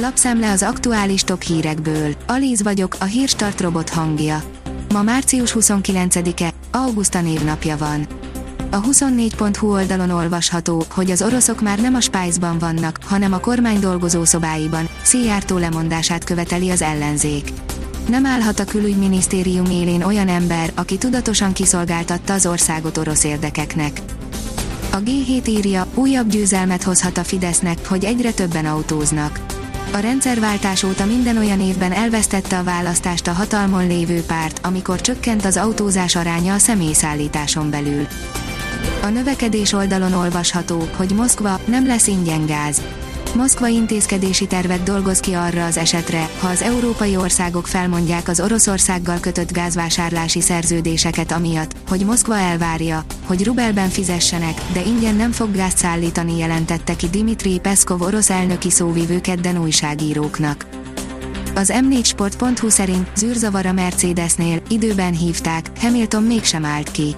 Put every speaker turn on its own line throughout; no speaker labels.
Lapszemle az aktuális top hírekből. Alíz vagyok, a hírstart robot hangja. Ma március 29-e, Augusta névnapja van. A 24.hu oldalon olvasható, hogy az oroszok már nem a Spice-ban vannak, hanem a kormány dolgozó szobáiban, Szijjártó lemondását követeli az ellenzék. Nem állhat a külügyminisztérium élén olyan ember, aki tudatosan kiszolgáltatta az országot orosz érdekeknek. A G7 írja, újabb győzelmet hozhat a Fidesznek, hogy egyre többen autóznak. A rendszerváltás óta minden olyan évben elvesztette a választást a hatalmon lévő párt, amikor csökkent az autózás aránya a személyszállításon belül. A növekedés oldalon olvasható, hogy Moszkva nem lesz ingyen gáz. Moszkva intézkedési tervet dolgoz ki arra az esetre, ha az európai országok felmondják az Oroszországgal kötött gázvásárlási szerződéseket amiatt, hogy Moszkva elvárja, hogy rubelben fizessenek, de ingyen nem fog gázt szállítani jelentette ki Dimitri Peszkov orosz elnöki szóvivő kedden újságíróknak. Az m4sport.hu szerint zűrzavar a Mercedesnél, időben hívták, Hamilton mégsem állt ki.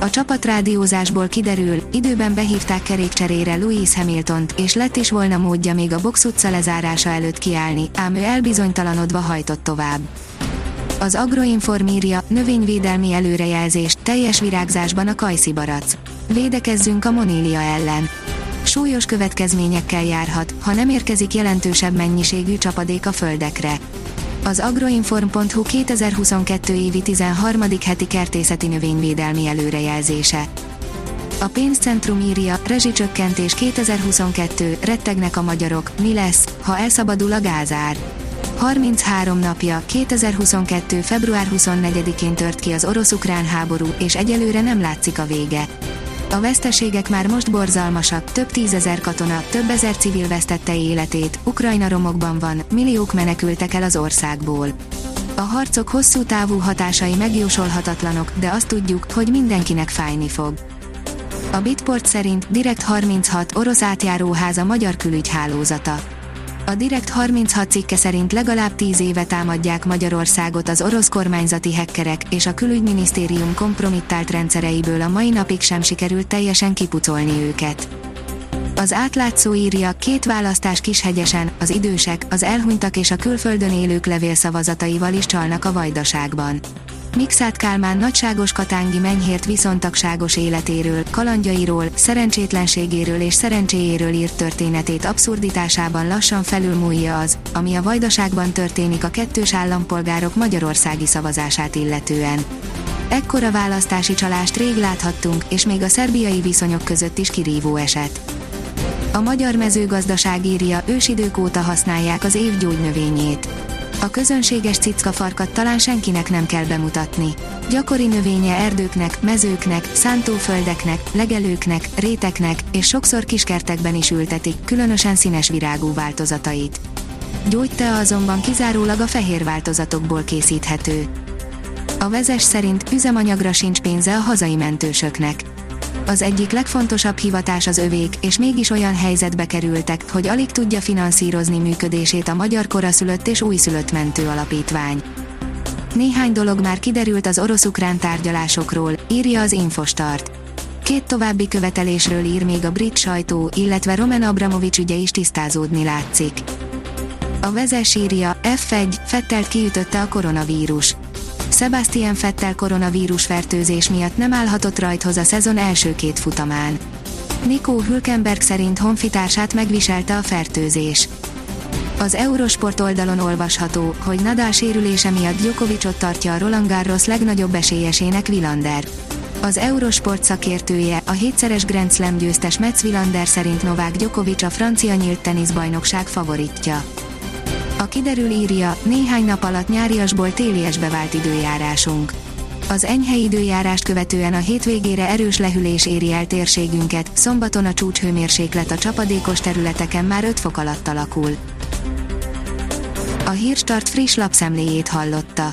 A csapatrádiózásból kiderül, időben behívták kerékcserére Louis Hamiltont, és lett is volna módja még a box utca lezárása előtt kiállni, ám ő elbizonytalanodva hajtott tovább. Az Agroinform írja, növényvédelmi előrejelzést, teljes virágzásban a kajszibarac. Védekezzünk a monília ellen. Súlyos következményekkel járhat, ha nem érkezik jelentősebb mennyiségű csapadék a földekre. Az agroinform.hu 2022 évi 13. heti kertészeti növényvédelmi előrejelzése. A pénzcentrum írja, rezsicsökkentés 2022, rettegnek a magyarok, mi lesz, ha elszabadul a gázár. 33 napja, 2022. február 24-én tört ki az orosz-ukrán háború, és egyelőre nem látszik a vége. A veszteségek már most borzalmasak, több tízezer katona, több ezer civil vesztette életét, Ukrajna romokban van, milliók menekültek el az országból. A harcok hosszú távú hatásai megjósolhatatlanok, de azt tudjuk, hogy mindenkinek fájni fog. A Bitport szerint Direkt 36 orosz átjáróház a magyar külügy hálózata. A Direkt 36 cikke szerint legalább 10 éve támadják Magyarországot az orosz kormányzati hekkerek, és a külügyminisztérium kompromittált rendszereiből a mai napig sem sikerült teljesen kipucolni őket. Az átlátszó írja, két választás Kishegyesen, az idősek, az elhunytak és a külföldön élők levélszavazataival is csalnak a vajdaságban. Mixát Kálmán nagyságos katángi menyhért viszontagságos életéről, kalandjairól, szerencsétlenségéről és szerencséjéről írt történetét abszurditásában lassan felülmúlja az, ami a vajdaságban történik a kettős állampolgárok magyarországi szavazását illetően. Ekkora választási csalást rég láthattunk, és még a szerbiai viszonyok között is kirívó eset. A magyar mezőgazdaság írja, ősidők óta használják az év gyógynövényét a közönséges cickafarkat talán senkinek nem kell bemutatni. Gyakori növénye erdőknek, mezőknek, szántóföldeknek, legelőknek, réteknek, és sokszor kiskertekben is ültetik, különösen színes virágú változatait. Gyógytea azonban kizárólag a fehér változatokból készíthető. A vezes szerint üzemanyagra sincs pénze a hazai mentősöknek az egyik legfontosabb hivatás az övék, és mégis olyan helyzetbe kerültek, hogy alig tudja finanszírozni működését a Magyar Koraszülött és Újszülött Mentő Alapítvány. Néhány dolog már kiderült az orosz-ukrán tárgyalásokról, írja az Infostart. Két további követelésről ír még a brit sajtó, illetve Roman Abramovics ügye is tisztázódni látszik. A vezes írja, F1, Fettelt kiütötte a koronavírus. Sebastian Fettel koronavírus fertőzés miatt nem állhatott rajthoz a szezon első két futamán. Nico Hülkenberg szerint honfitársát megviselte a fertőzés. Az Eurosport oldalon olvasható, hogy Nadal sérülése miatt Djokovicot tartja a Roland Garros legnagyobb esélyesének Villander. Az Eurosport szakértője, a hétszeres Grand Slam győztes Metz Villander szerint Novák Djokovic a francia nyílt teniszbajnokság favoritja. A kiderül írja, néhány nap alatt nyáriasból téliesbe vált időjárásunk. Az enyhe időjárást követően a hétvégére erős lehűlés éri el térségünket, szombaton a csúcshőmérséklet a csapadékos területeken már 5 fok alatt alakul. A Hírstart friss lapszemléjét hallotta.